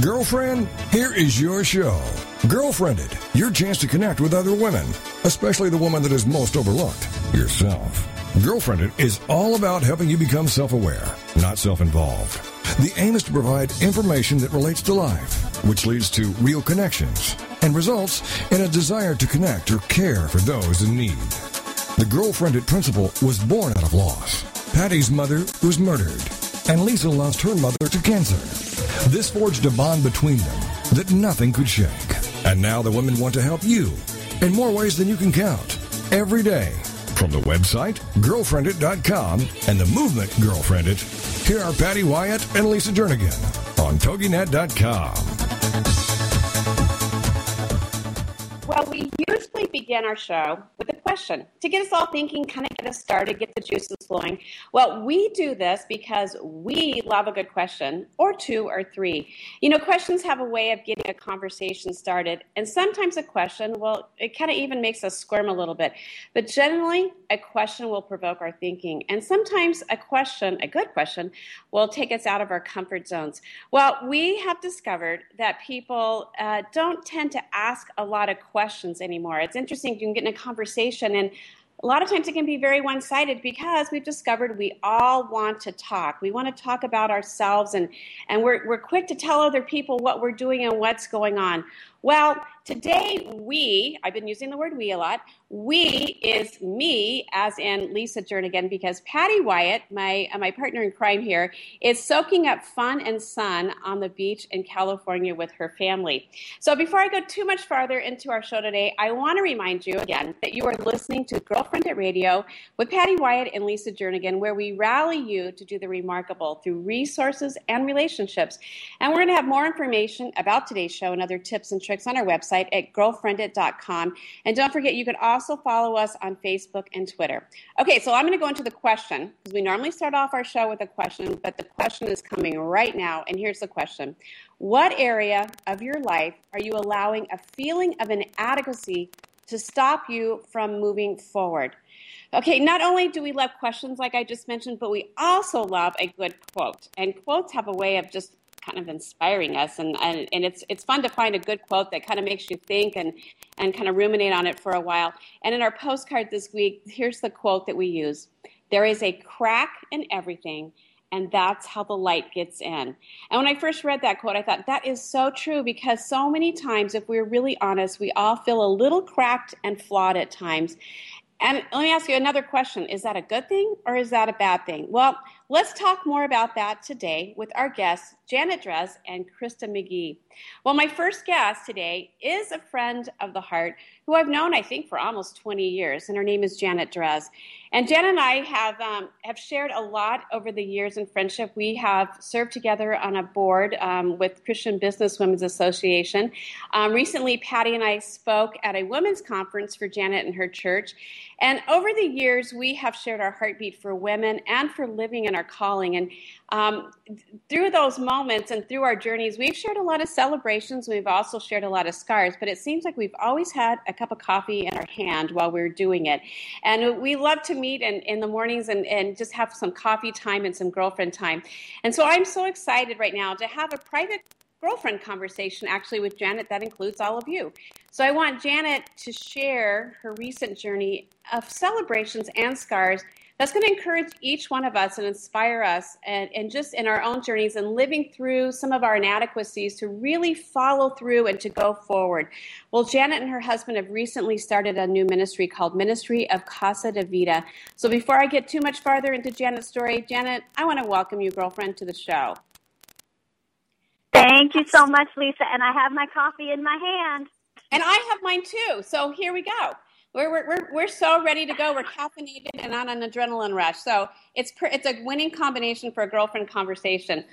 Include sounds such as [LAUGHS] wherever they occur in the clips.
Girlfriend, here is your show. Girlfriendit, your chance to connect with other women, especially the woman that is most overlooked, yourself. Girlfriendit is all about helping you become self aware, not self involved. The aim is to provide information that relates to life, which leads to real connections and results in a desire to connect or care for those in need. The Girlfriendit principle was born out of loss. Patty's mother was murdered, and Lisa lost her mother to cancer. This forged a bond between them that nothing could shake. And now the women want to help you in more ways than you can count. Every day. From the website, girlfriendit.com, and the movement Girlfriendit, here are Patty Wyatt and Lisa Jernigan on TogiNet.com. Well, we begin our show with a question to get us all thinking, kind of get us started, get the juices flowing. Well, we do this because we love a good question, or two or three. You know, questions have a way of getting a conversation started, and sometimes a question, well, it kind of even makes us squirm a little bit. But generally, a question will provoke our thinking, and sometimes a question, a good question, will take us out of our comfort zones. Well, we have discovered that people uh, don't tend to ask a lot of questions anymore. It's interesting, you can get in a conversation, and a lot of times it can be very one sided because we've discovered we all want to talk. We want to talk about ourselves, and, and we're, we're quick to tell other people what we're doing and what's going on. Well, today we, I've been using the word we a lot, we is me, as in Lisa Jernigan, because Patty Wyatt, my, uh, my partner in crime here, is soaking up fun and sun on the beach in California with her family. So before I go too much farther into our show today, I want to remind you again that you are listening to Girlfriendit Radio with Patty Wyatt and Lisa Jernigan, where we rally you to do the remarkable through resources and relationships. And we're going to have more information about today's show and other tips and tricks on our website at girlfriendit.com. And don't forget, you can also follow us on Facebook and Twitter. Okay, so I'm going to go into the question because we normally start off our show with a question, but the question is coming right now. And here's the question What area of your life are you allowing a feeling of inadequacy to stop you from moving forward? Okay, not only do we love questions like I just mentioned, but we also love a good quote. And quotes have a way of just kind of inspiring us and, and, and it's it's fun to find a good quote that kind of makes you think and and kind of ruminate on it for a while and in our postcard this week here's the quote that we use there is a crack in everything and that's how the light gets in. And when I first read that quote, I thought that is so true because so many times, if we're really honest, we all feel a little cracked and flawed at times. And let me ask you another question. Is that a good thing or is that a bad thing? Well, let's talk more about that today with our guests, Janet Dress and Krista McGee. Well, my first guest today is a friend of the heart who I've known, I think, for almost 20 years, and her name is Janet Drez. And Janet and I have, um, have shared a lot over the years in friendship. We have served together on a board um, with Christian Business Women's Association. Um, recently, Patty and I spoke at a women's conference for Janet and her church. And over the years, we have shared our heartbeat for women and for living in our calling. And um, through those moments and through our journeys, we've shared a lot of celebrations. We've also shared a lot of scars, but it seems like we've always had a cup of coffee in our hand while we are doing it. And we love to meet in, in the mornings and, and just have some coffee time and some girlfriend time. And so I'm so excited right now to have a private girlfriend conversation actually with Janet that includes all of you. So I want Janet to share her recent journey of celebrations and scars that's going to encourage each one of us and inspire us and, and just in our own journeys and living through some of our inadequacies to really follow through and to go forward. Well, Janet and her husband have recently started a new ministry called Ministry of Casa de Vida. So before I get too much farther into Janet's story, Janet, I want to welcome you, girlfriend, to the show. Thank you so much, Lisa. And I have my coffee in my hand. And I have mine too. So here we go. We're, we're, we're, so ready to go. We're caffeinated and on an adrenaline rush. So it's it's a winning combination for a girlfriend conversation.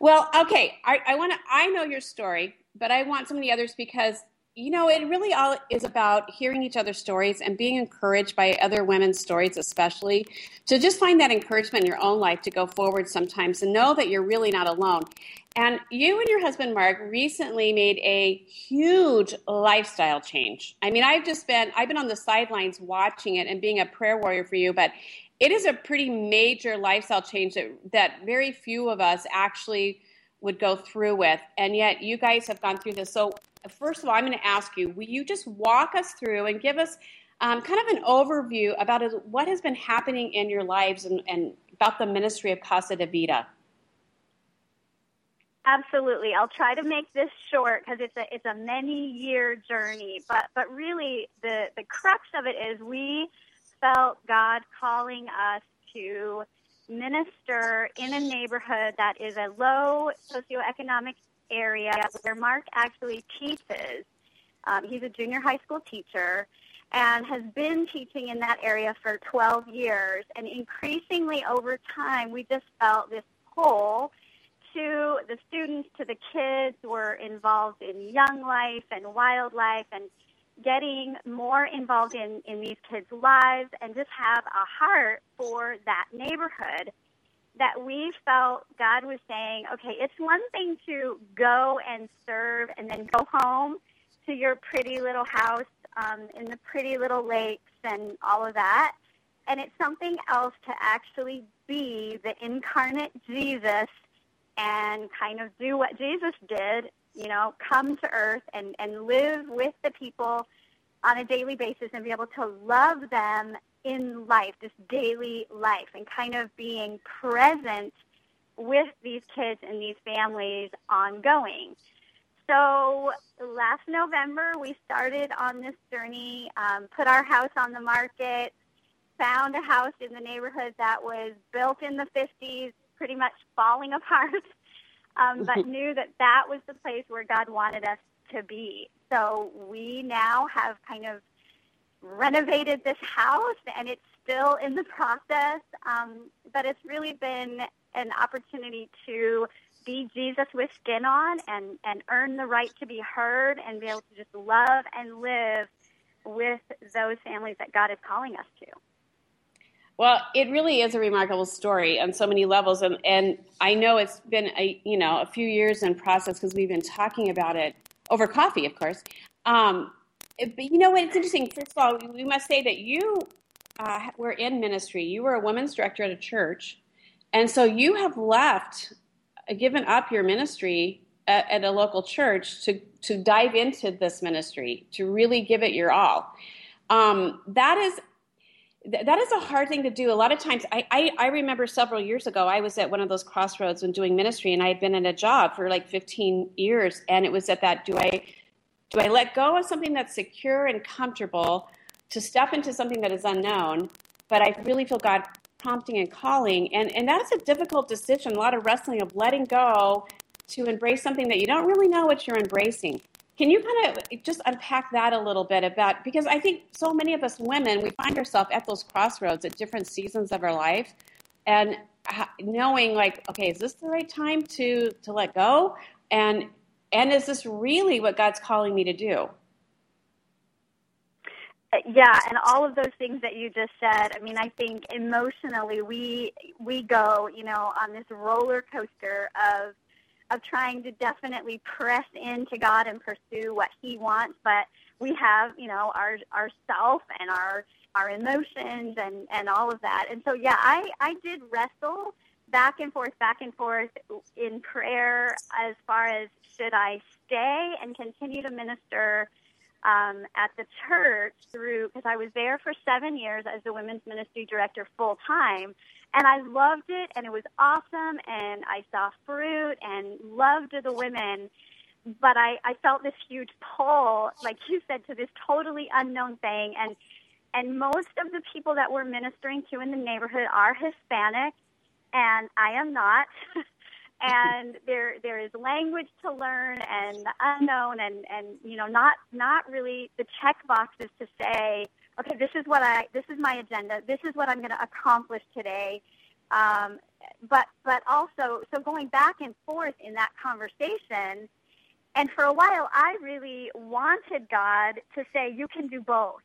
Well, okay, I, I want to. I know your story, but I want some of the others because you know it really all is about hearing each other's stories and being encouraged by other women's stories, especially to just find that encouragement in your own life to go forward sometimes and know that you're really not alone. And you and your husband, Mark, recently made a huge lifestyle change. I mean, I've just been, I've been on the sidelines watching it and being a prayer warrior for you, but it is a pretty major lifestyle change that, that very few of us actually would go through with. And yet you guys have gone through this. So, first of all, I'm going to ask you will you just walk us through and give us um, kind of an overview about what has been happening in your lives and, and about the ministry of Casa de Vida? Absolutely. I'll try to make this short because it's a it's a many year journey. But but really the the crux of it is we felt God calling us to minister in a neighborhood that is a low socioeconomic area where Mark actually teaches. Um, he's a junior high school teacher and has been teaching in that area for 12 years. And increasingly over time, we just felt this pull to the students, to the kids, were involved in young life and WyldLife and getting more involved in, in these kids' lives and just have a heart for that neighborhood that we felt God was saying, okay, it's one thing to go and serve and then go home to your pretty little house um, in the pretty little lakes and all of that. And it's something else to actually be the incarnate Jesus and kind of do what Jesus did, you know, come to earth and, and live with the people on a daily basis and be able to love them in life, this daily life, and kind of being present with these kids and these families ongoing. So last November, we started on this journey, um, put our house on the market, found a house in the neighborhood that was built in the 50s, pretty much falling [LAUGHS] apart, um, but [LAUGHS] knew that that was the place where God wanted us to be. So we now have kind of renovated this house, and it's still in the process, um, but it's really been an opportunity to be Jesus with skin on and, and earn the right to be heard and be able to just love and live with those families that God is calling us to. Well, it really is a remarkable story on so many levels, and, and I know it's been a you know a few years in process because we've been talking about it over coffee, of course. Um, but you know what? It's interesting. First of all, we must say that you uh, were in ministry. You were a women's director at a church, and so you have left given up your ministry at, at, a local church to to dive into this ministry to really give it your all um, that is that is a hard thing to do a lot of times I, I, I remember several years ago i was at one of those crossroads when doing ministry and i had been in a job for like 15 years and it was at that do i do i let go of something that's secure and comfortable to step into something that is unknown but i really feel god prompting and calling. And, and that's a difficult decision, a lot of wrestling of letting go to embrace something that you don't really know what you're embracing. Can you kind of just unpack that a little bit about because I think so many of us women we find ourselves at those crossroads at different seasons of our life, and knowing like, okay, is this the right time to to let go, and and is this really what God's calling me to do? Uh, yeah, and all of those things that you just said. I mean, I think emotionally we we go, you know, on this roller coaster of of trying to definitely press into God and pursue what He wants, but we have, you know, our our self and our our emotions and and all of that. And so, yeah, I I did wrestle back and forth, back and forth in prayer as far as should I stay and continue to minister um, at the church through because I was there for seven years as the women's ministry director full time, and I loved it, and it was awesome, and I saw fruit and loved the women. But I, I felt this huge pull, like you said, to this totally unknown thing, and and most of the people that we're ministering to in the neighborhood are Hispanic, and I am not. [LAUGHS] and there there is language to learn and the unknown and and you know not not really the check boxes to say okay this is what i this is my agenda this is what i'm going to accomplish today. Um, but but also so going back and forth in that conversation and for a while i really wanted god to say you can do both.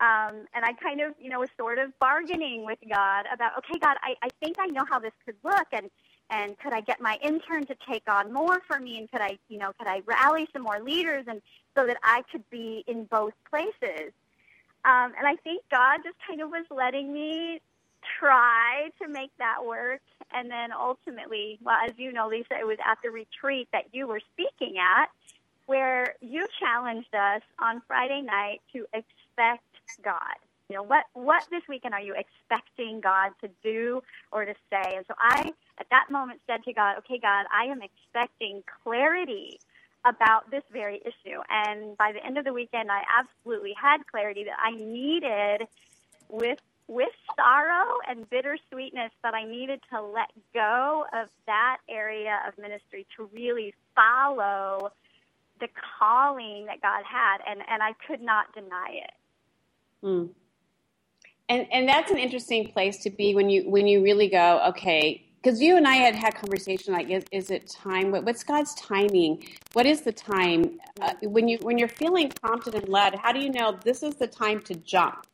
Um, and I kind of, you know, was sort of bargaining with God about, okay, God, I, I think I know how this could look, and and could I get my intern to take on more for me and could I, you know, could I rally some more leaders and so that I could be in both places. Um, and I think God just kind of was letting me try to make that work. And then ultimately, well, as you know, Lisa, it was at the retreat that you were speaking at where you challenged us on Friday night to expect God. You know, what, what this weekend are you expecting God to do or to say? And so I, at that moment, said to God, okay, God, I am expecting clarity about this very issue. And by the end of the weekend, I absolutely had clarity that I needed with with sorrow and bittersweetness that I needed to let go of that area of ministry to really follow the calling that God had, and, and I could not deny it. Mm. And and that's an interesting place to be when you when you really go, okay, because you and I had had conversation like, is, is it time? What, what's God's timing? What is the time uh, when you when you're feeling prompted and led? How do you know this is the time to jump?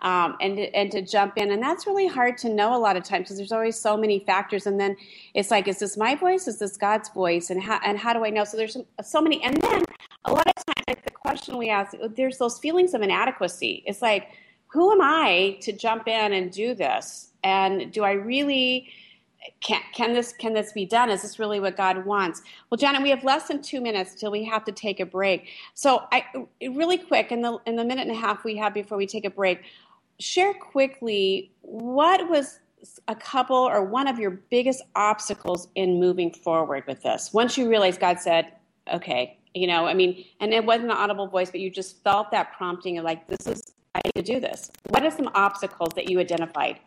um, and and to jump in, and that's really hard to know a lot of times because there's always so many factors, and then it's like, is this my voice? Is this God's voice? And how and how do I know? So there's so many, and then a lot of times, like the question we ask, there's those feelings of inadequacy. It's like, who am I to jump in and do this? And do I really? can, can this can this be done? Is this really what God wants? Well, Janet, we have less than two minutes till we have to take a break. So, I really quick in the in the minute and a half we have before we take a break, share quickly what was a couple or one of your biggest obstacles in moving forward with this. Once you realize God said, "Okay," you know, I mean, and it wasn't an audible voice, but you just felt that prompting of like, "This is To do this." What are some obstacles that you identified?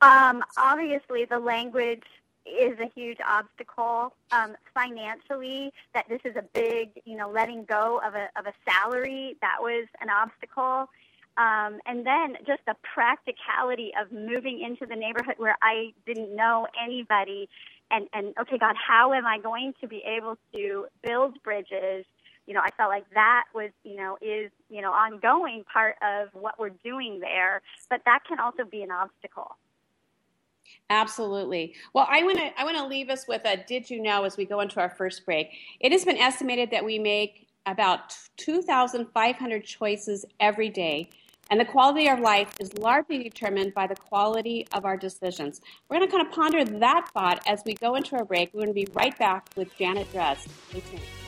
Um, obviously, the language is a huge obstacle um, financially. That this is a big, you know, letting go of a of a salary that was an obstacle. Um, and then just the practicality of moving into the neighborhood where I didn't know anybody, and and okay, God, how am I going to be able to build bridges? You know, I felt like that was, you know, is you know ongoing part of what we're doing there, but that can also be an obstacle. Absolutely. Well, I want to I want to leave us with a did you know as we go into our first break. It has been estimated that we make about 2,500 choices every day, and the quality of life is largely determined by the quality of our decisions. We're going to kind of ponder that thought as we go into our break. We're going to be right back with Janet Dress. Stay tuned.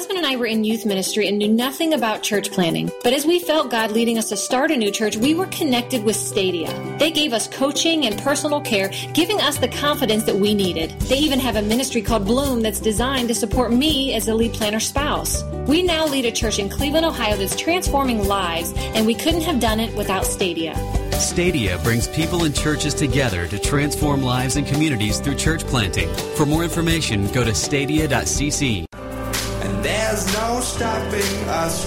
Husband and I were in youth ministry and knew nothing about church planting. But as we felt God leading us to start a new church, we were connected with Stadia. They gave us coaching and personal care, giving us the confidence that we needed. They even have a ministry called Bloom that's designed to support me as a lead planter spouse. We now lead a church in Cleveland, Ohio that's transforming lives, and we couldn't have done it without Stadia. Stadia brings people and churches together to transform lives and communities through church planting. For more information, go to stadia.cc.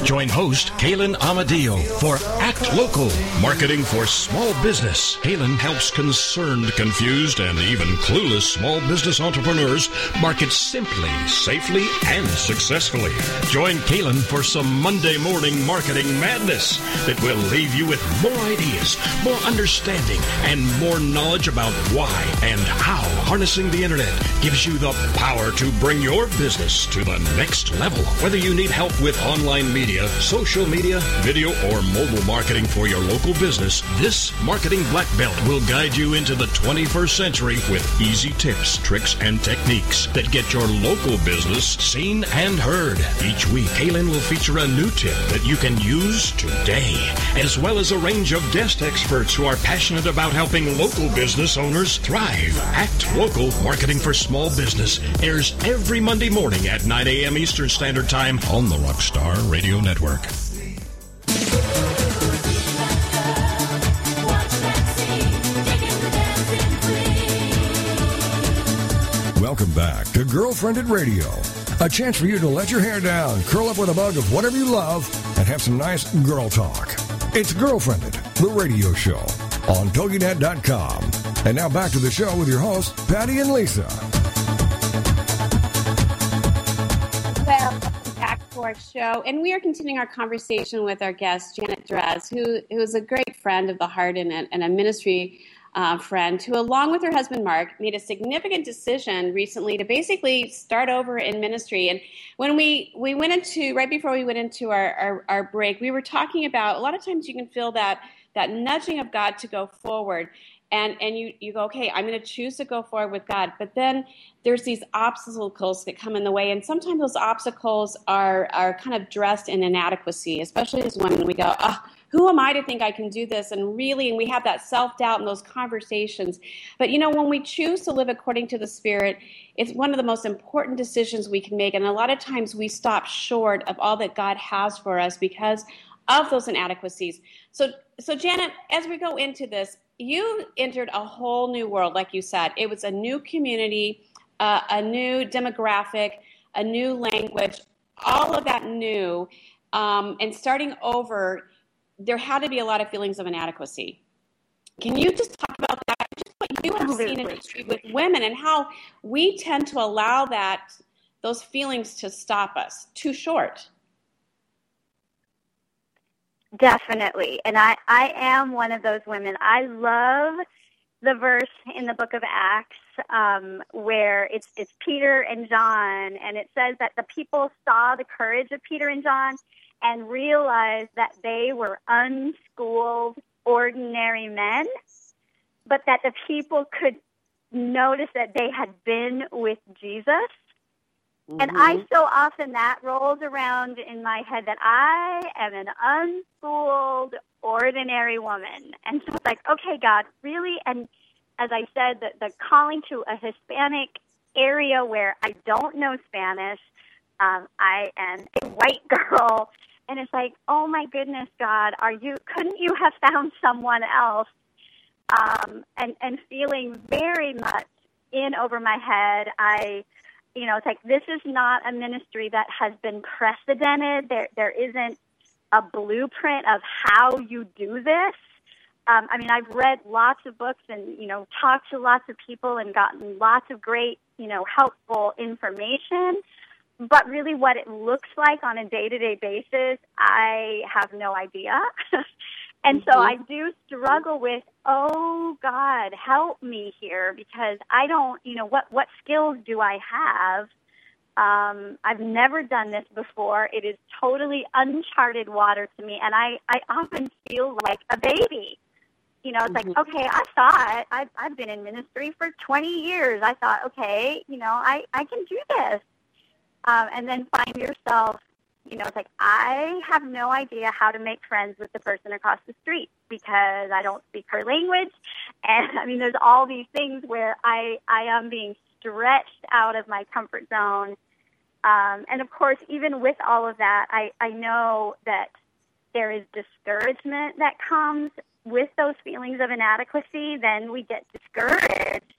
Join host Kaylin Amadio for Act Local, marketing for small business. Kaylin helps concerned, confused, and even clueless small business entrepreneurs market simply, safely, and successfully. Join Kaylin for some Monday morning marketing madness that will leave you with more ideas, more understanding, and more knowledge about why and how harnessing the internet gives you the power to bring your business to the next level. Whether you need help with online media, social media, video, or mobile marketing for your local business, this Marketing Black Belt will guide you into the 21st century with easy tips, tricks, and techniques that get your local business seen and heard. Each week, Kaylin will feature a new tip that you can use today, as well as a range of guest experts who are passionate about helping local business owners thrive. Act Local Marketing for Small Business airs every Monday morning at 9 a.m. Eastern Standard Time on the Rockstar Radio Network. Welcome back to Girlfriendit Radio, a chance for you to let your hair down, curl up with a mug of whatever you love, and have some nice girl talk. It's Girlfriendit, the radio show on TogiNet.com. And now back to the show with your hosts, Patty and Lisa. Our show, and we are continuing our conversation with our guest Janet Drez, who who is a great friend of the heart and a, and a ministry uh, friend who, along with her husband Mark, made a significant decision recently to basically start over in ministry. And when we, we went into, right before we went into our, our, our break, we were talking about a lot of times you can feel that, that nudging of God to go forward. And, and you, you go, okay, I'm going to choose to go forward with God. But then there's these obstacles that come in the way. And sometimes those obstacles are, are kind of dressed in inadequacy, especially as women. We go, oh, who am I to think I can do this? And really, and we have that self doubt in those conversations. But you know, when we choose to live according to the Spirit, it's one of the most important decisions we can make. And a lot of times we stop short of all that God has for us because of those inadequacies. So, so Janet, as we go into this, you entered a whole new world, like you said. It was a new community, uh, a new demographic, a new language, all of that new. Um, and starting over, there had to be a lot of feelings of inadequacy. Can you just talk about that? Just what you have seen in history with women and how we tend to allow that those feelings to stop us too short. Definitely. And I, I am one of those women. I love the verse in the book of Acts um, where it's, it's Peter and John, and it says that the people saw the courage of Peter and John and realized that they were unschooled, ordinary men, but that the people could notice that they had been with Jesus. Mm-hmm. And I mm-hmm. so often that rolls around in my head that I am an unschooled, ordinary woman. And so it's like, okay, God, really? And as I said, the, the calling to a Hispanic area where I don't know Spanish, um, I am a white [LAUGHS] girl and it's like, oh my goodness, God, are you? Couldn't you have found someone else? Um, and and feeling very much in over my head. I, you know, it's like this is not a ministry that has been precedented. There there isn't a blueprint of how you do this. Um, I mean, I've read lots of books and you know talked to lots of people and gotten lots of great you know helpful information but really what it looks like on a day-to-day basis, I have no idea. [LAUGHS] and mm-hmm. so I do struggle with, oh God, help me here because I don't, you know, what what skills do I have? Um, I've never done this before. It is totally uncharted water to me, and I I often feel like a baby. You know, it's mm-hmm. like, okay, I thought I've I've been in ministry for 20 years. I thought, okay, you know, I I can do this um, and then find yourself, you know, it's like I have no idea how to make friends with the person across the street because I don't speak her language, and I mean, there's all these things where I I am being stretched out of my comfort zone. Um, and of course, even with all of that, I, I know that there is discouragement that comes with those feelings of inadequacy. Then we get discouraged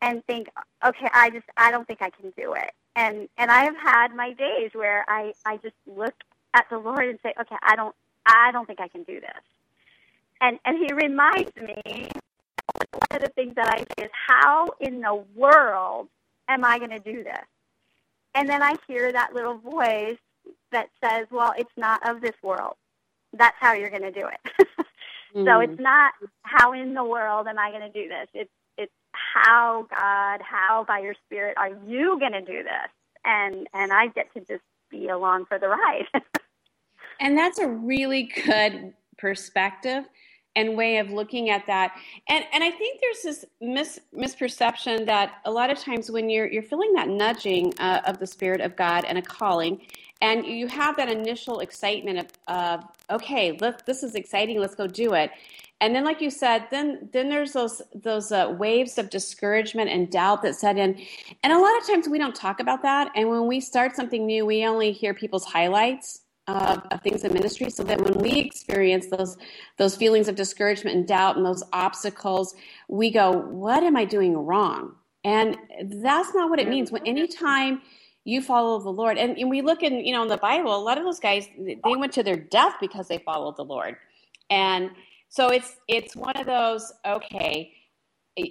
and think, okay, I just, I don't think I can do it and and I have had my days where I I just look at the Lord and say, okay, I don't I don't think I can do this, and and He reminds me. One of the things that I say is, how in the world am I going to do this? And then I hear that little voice that says, well, it's not of this world. That's how you're going to do it. mm. [LAUGHS] So it's not how in the world am I going to do this. It's how God, how by your spirit are you going to do this? And and I get to just be along for the ride. [LAUGHS] and that's a really good perspective and way of looking at that. And and I think there's this mis, misperception that a lot of times when you're you're feeling that nudging uh, of the spirit of God and a calling, and you have that initial excitement of, of okay, look, this is exciting, let's go do it and then like you said then then there's those those uh, waves of discouragement and doubt that set in and a lot of times we don't talk about that and when we start something new we only hear people's highlights of, things in ministry so that when we experience those those feelings of discouragement and doubt and those obstacles we go what am i doing wrong And that's not what it means. When anytime you follow the Lord, and, and we look in, you know, in the Bible, a lot of those guys they went to their death because they followed the Lord. And so it's it's one of those, okay,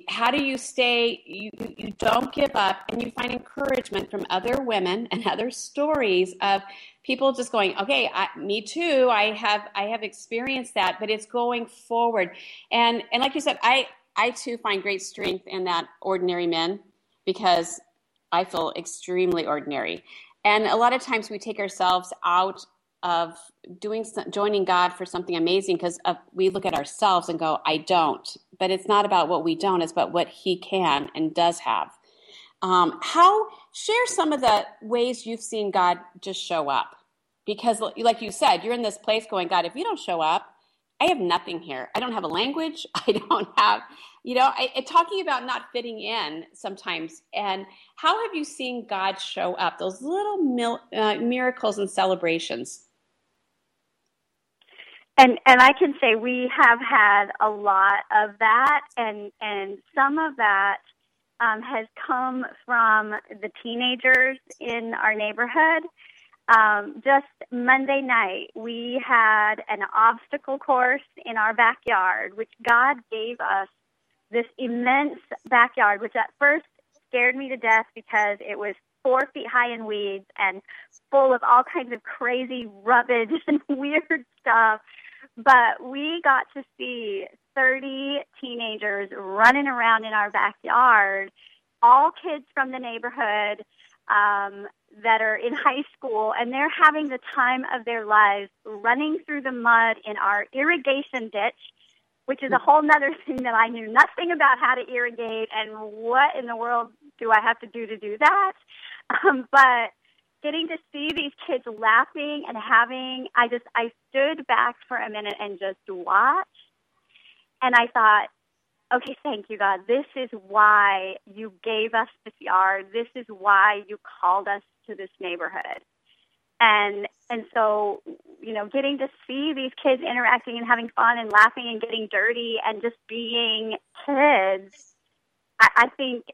how do you stay you, you don't give up and you find encouragement from other women and [LAUGHS] other stories of people just going okay I, me too i have i have experienced that but it's going forward. And and like you said i i too find great strength in that ordinary men because i feel extremely ordinary. And a lot of times we take ourselves out of doing joining God for something amazing because we look at ourselves and go, I don't. But it's not about what we don't; it's about what He can and does have. Um, how share some of the ways you've seen God just show up? Because, like you said, you're in this place going, God, if you don't show up, I have nothing here. I don't have a language. [LAUGHS] I don't have, you know, I, talking about not fitting in sometimes. And how have you seen God show up? Those little mil, uh, miracles and celebrations. And and I can say we have had a lot of that, and and some of that um, has come from the teenagers in our neighborhood. Um, just Monday night, we had an obstacle course in our backyard, which God gave us this immense backyard, which at first scared me to death because it was four feet high in weeds and full of all kinds of crazy rubbish [LAUGHS] and weird stuff. But we got to see 30 teenagers running around in our backyard, all kids from the neighborhood um, that are in [LAUGHS] high school, and they're having the time of their lives running through the mud in our irrigation ditch, which is a whole nother [LAUGHS] thing that I knew nothing about how to irrigate and what in the world do I have to do to do that. [LAUGHS] Um, but getting to see these kids laughing and having, I just, I stood back for a minute and just watched. And I thought, okay, thank you, God. This is why you gave us this yard. This is why you called us to this neighborhood. And and so, you know, getting to see these kids interacting and having fun and laughing and getting dirty and just being kids, I, I think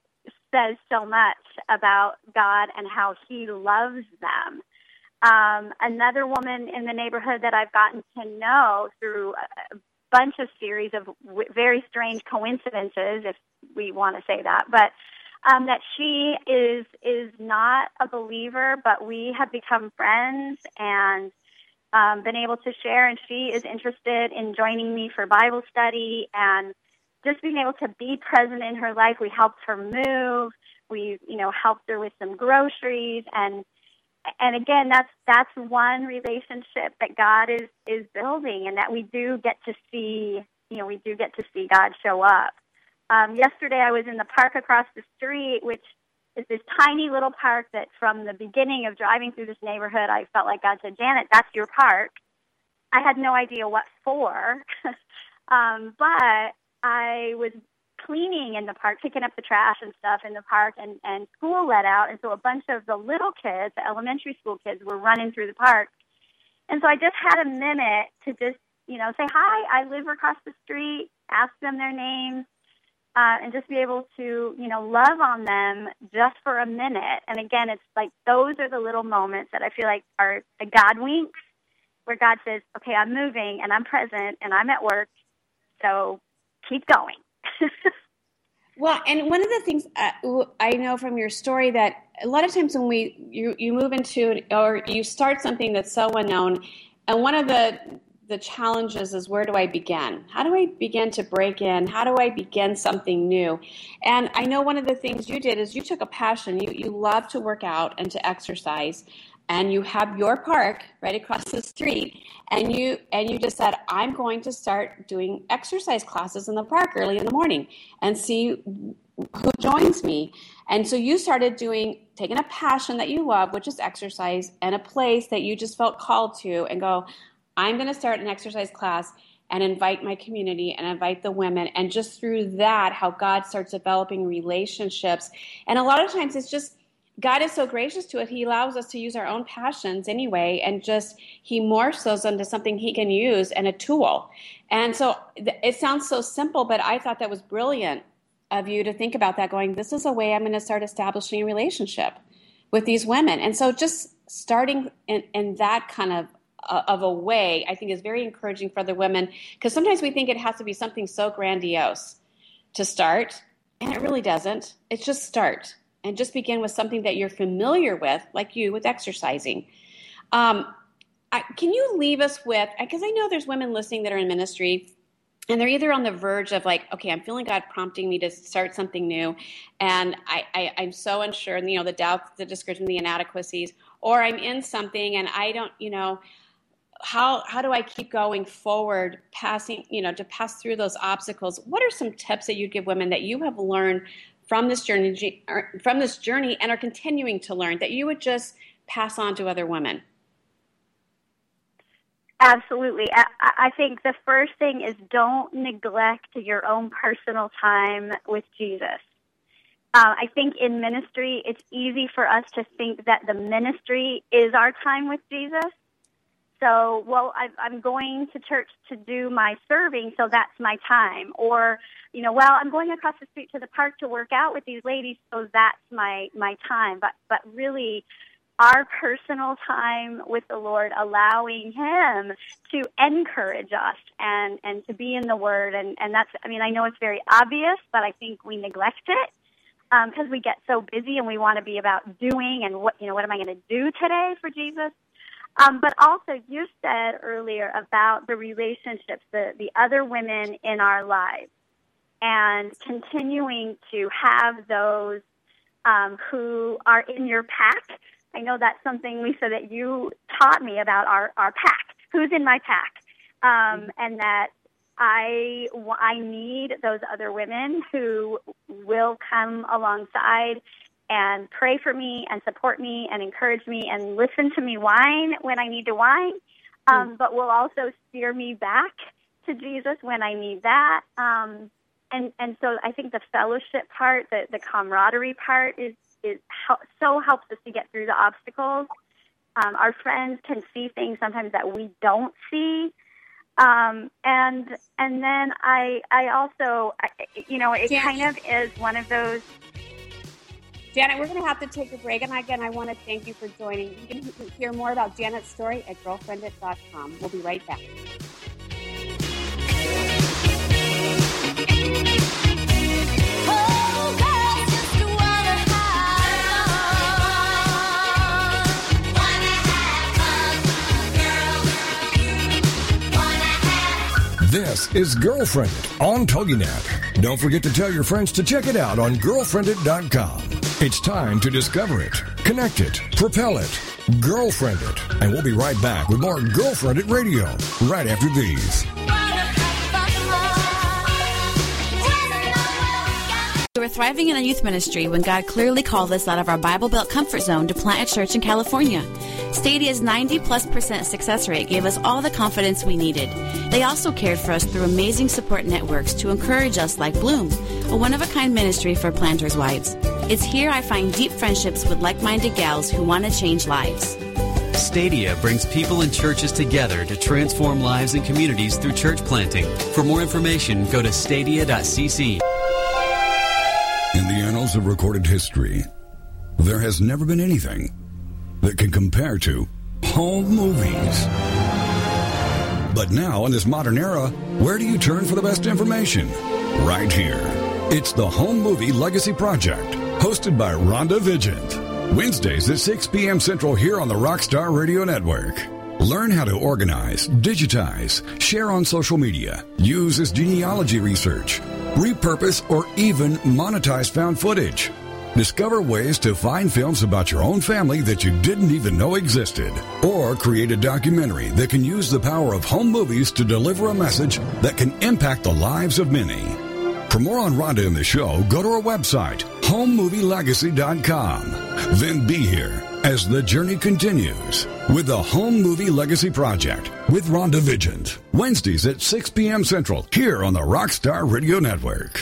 says so much about God and how He loves them. Um, another woman in the neighborhood that I've gotten to know through a bunch of series of w- very strange coincidences, if we want to say that, but um, that she is is not a believer, but we have become friends and um, been able to share. And she is interested in joining me for Bible study and just being able to be present in her life. We helped her move. We, you know, helped her with some groceries and and again that's that's one relationship that God is is building and that we do get to see, you know, we do get to see God show up. Um, yesterday I was in the park across the street, which is this tiny little park that from the beginning of driving through this neighborhood, I felt like God said, Janet, that's your park. I had no idea what for. [LAUGHS] um, but I was cleaning in the park, picking up the trash and stuff in the park, and, and school let out. And so a bunch of the little kids, the elementary school kids, were running through the park. And so I just had a minute to just, you know, say, hi, I live across the street, ask them their names, uh, and just be able to, you know, love on them just for a minute. And again, it's like those are the little moments that I feel like are the God winks, where God says, okay, I'm moving and I'm present and I'm at work. So keep going. [LAUGHS] well, and one of the things uh, I know from your story that a lot of times when we you you move into or you start something that's so unknown, and one of the the challenges is where do I begin? How do I begin to break in? How do I begin something new? And I know one of the things you did is you took a passion. You you love to work out and to exercise, and you have your park right across the street and you and you just said i'm going to start doing exercise classes in the park early in the morning and see who joins me. And so you started doing taking a passion that you love which is exercise and a place that you just felt called to and go i'm going to start an exercise class and invite my community and invite the women. And just through that how god starts developing relationships. And a lot of times it's just God is so gracious to it. He allows us to use our own passions anyway, and just He morphs those into something He can use and a tool. And so it sounds so simple, but I thought that was brilliant of you to think about that going, this is a way I'm going to start establishing a relationship with these women. And so just starting in, in that kind of uh, of a way, I think is very encouraging for the women because sometimes we think it has to be something so grandiose to start, and it really doesn't. It's just start and just begin with something that you're familiar with, like you with exercising. Um, I, can you leave us with, because I know there's women listening that are in ministry and they're either on the verge of like okay i'm feeling god prompting me to start something new and I, I i'm so unsure and you know the doubts the discouragement the inadequacies or i'm in something and i don't you know how how do i keep going forward passing you know to pass through those obstacles what are some tips that you'd give women that you have learned from this journey from this journey and are continuing to learn that you would just pass on to other women Absolutely. I, I think the first thing is don't neglect your own personal time with Jesus. Uh, I think in ministry, it's easy for us to think that the ministry is our time with Jesus. So, well, I, I'm going to church to do my serving, so that's my time. Or, you know, well, I'm going across the street to the park to work out with these ladies, so that's my my time. But but really, our personal time with the Lord, allowing Him to encourage us and, and to be in the Word. And, and that's, I mean, I know it's very obvious, but I think we neglect it because um, we get so busy and we want to be about doing and what, you know, what am I going to do today for Jesus? Um, but also, you said earlier about the relationships, the, the other women in our lives, and continuing to have those um, who are in your pack I know that's something, Lisa, that you taught me about our, our pack. Who's in my pack? Um, mm-hmm. and that I, I need those other women who will come alongside and pray for me and support me and encourage me and listen to me whine when I need to whine, um, mm. but will also steer me back to Jesus when I need that. Um, and and so I think the fellowship part, the the camaraderie part, is is hel- so helps us to get through the obstacles. Um, our friends can see things sometimes that we don't see. Um, and and then I I also you know it kind of is one of those. Janet, we're going to have to take a break, and again, I want to thank you for joining. You can hear more about Janet's story at girlfriendit.com. We'll be right back. This is Girlfriendit on TogiNet. Don't forget to tell your friends to check it out on girlfriendit.com. It's time to discover it, connect it, propel it, girlfriend it. And we'll be right back with more Girlfriendit Radio right after these. We were thriving in a youth ministry when God clearly called us out of our Bible Belt comfort zone to plant a church in California. Stadia's 90 plus percent success rate gave us all the confidence we needed. They also cared for us through amazing support networks to encourage us like Bloom, a one of a kind ministry for planters' wives. It's here I find deep friendships with like minded gals who want to change lives. Stadia brings people and churches together to transform lives and communities through church planting. For more information, go to stadia.cc. In the annals of recorded history, there has never been anything that can compare to home movies. But now, in this modern era, where do you turn for the best information? Right here. It's the Home Movie Legacy Project, hosted by Rhonda Vigent. Wednesdays at 6 p.m. Central here on the Rockstar Radio Network. Learn how to organize, digitize, share on social media, use as genealogy research, repurpose, or even monetize found footage. Discover ways to find films about your own family that you didn't even know existed. Or create a documentary that can use the power of home movies to deliver a message that can impact the lives of many. For more on Rhonda and the show, go to our website, homemovielegacy.com. Then be here as the journey continues with the Home Movie Legacy Project with Rhonda Vigent. Wednesdays at 6 p.m. Central here on the Rockstar Radio Network.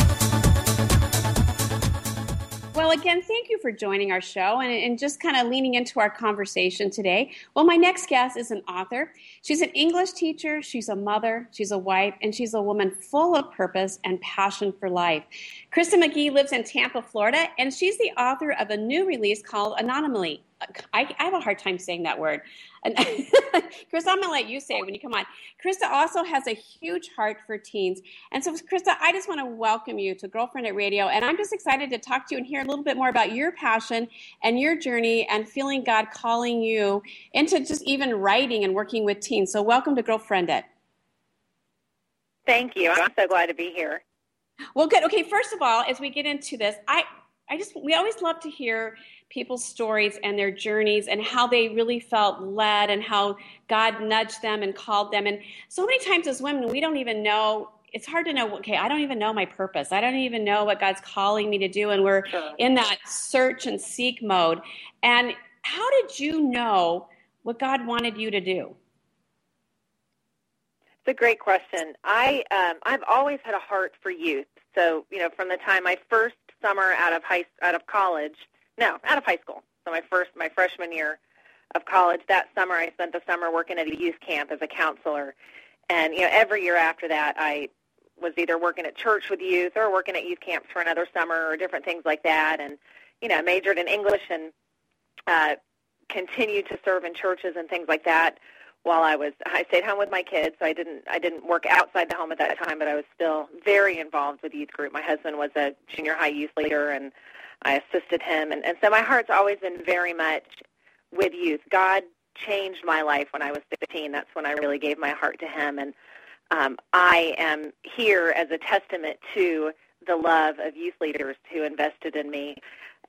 Well, again, thank you for joining our show and, and just kind of leaning into our conversation today. Well, my next guest is an author. She's an English teacher, she's a mother, she's a wife, and she's a woman full of purpose and passion for life. Krista McGee lives in Tampa, Florida, and she's the author of a new release called Anonymously I, I, have a hard time saying that word. And [LAUGHS] Krista, I'm going to let you say it when you come on. Krista also has a huge heart for teens. And so, Krista, I just want to welcome you to Girlfriendit Radio. And I'm just excited to talk to you and hear a little bit more about your passion and your journey and feeling God calling you into just even writing and working with teens. So, welcome to Girlfriendit. Thank you. I'm so glad to be here. Well, good. Okay, first of all, as we get into this, I, I just, we always love to hear people's stories and their journeys and how they really felt led and how God nudged them and called them. And so many times as women, we don't even know. It's hard to know, okay, I don't even know my purpose. I don't even know what God's calling me to do. And we're sure. in that search and seek mode. And how did you know what God wanted you to do? It's a great question. I um, I've always had a heart for youth. So you know, from the time I first summer out of high out of college, no, out of high school. So my first, my freshman year of college, that summer I spent the summer working at a youth camp as a counselor. And, you know, every year after that, I was either working at church with youth or working at youth camps for another summer or different things like that. And, you know, majored in English and uh, continued to serve in churches and things like that while I was I stayed home with my kids, so I didn't I didn't work outside the home at that time, but I was still very involved with youth group. My husband was a junior high youth leader and I assisted him, and, and so my heart's always been very much with youth. God changed my life when I was 15. That's when I really gave my heart to Him, and um, I am here as a testament to the love of youth leaders who invested in me.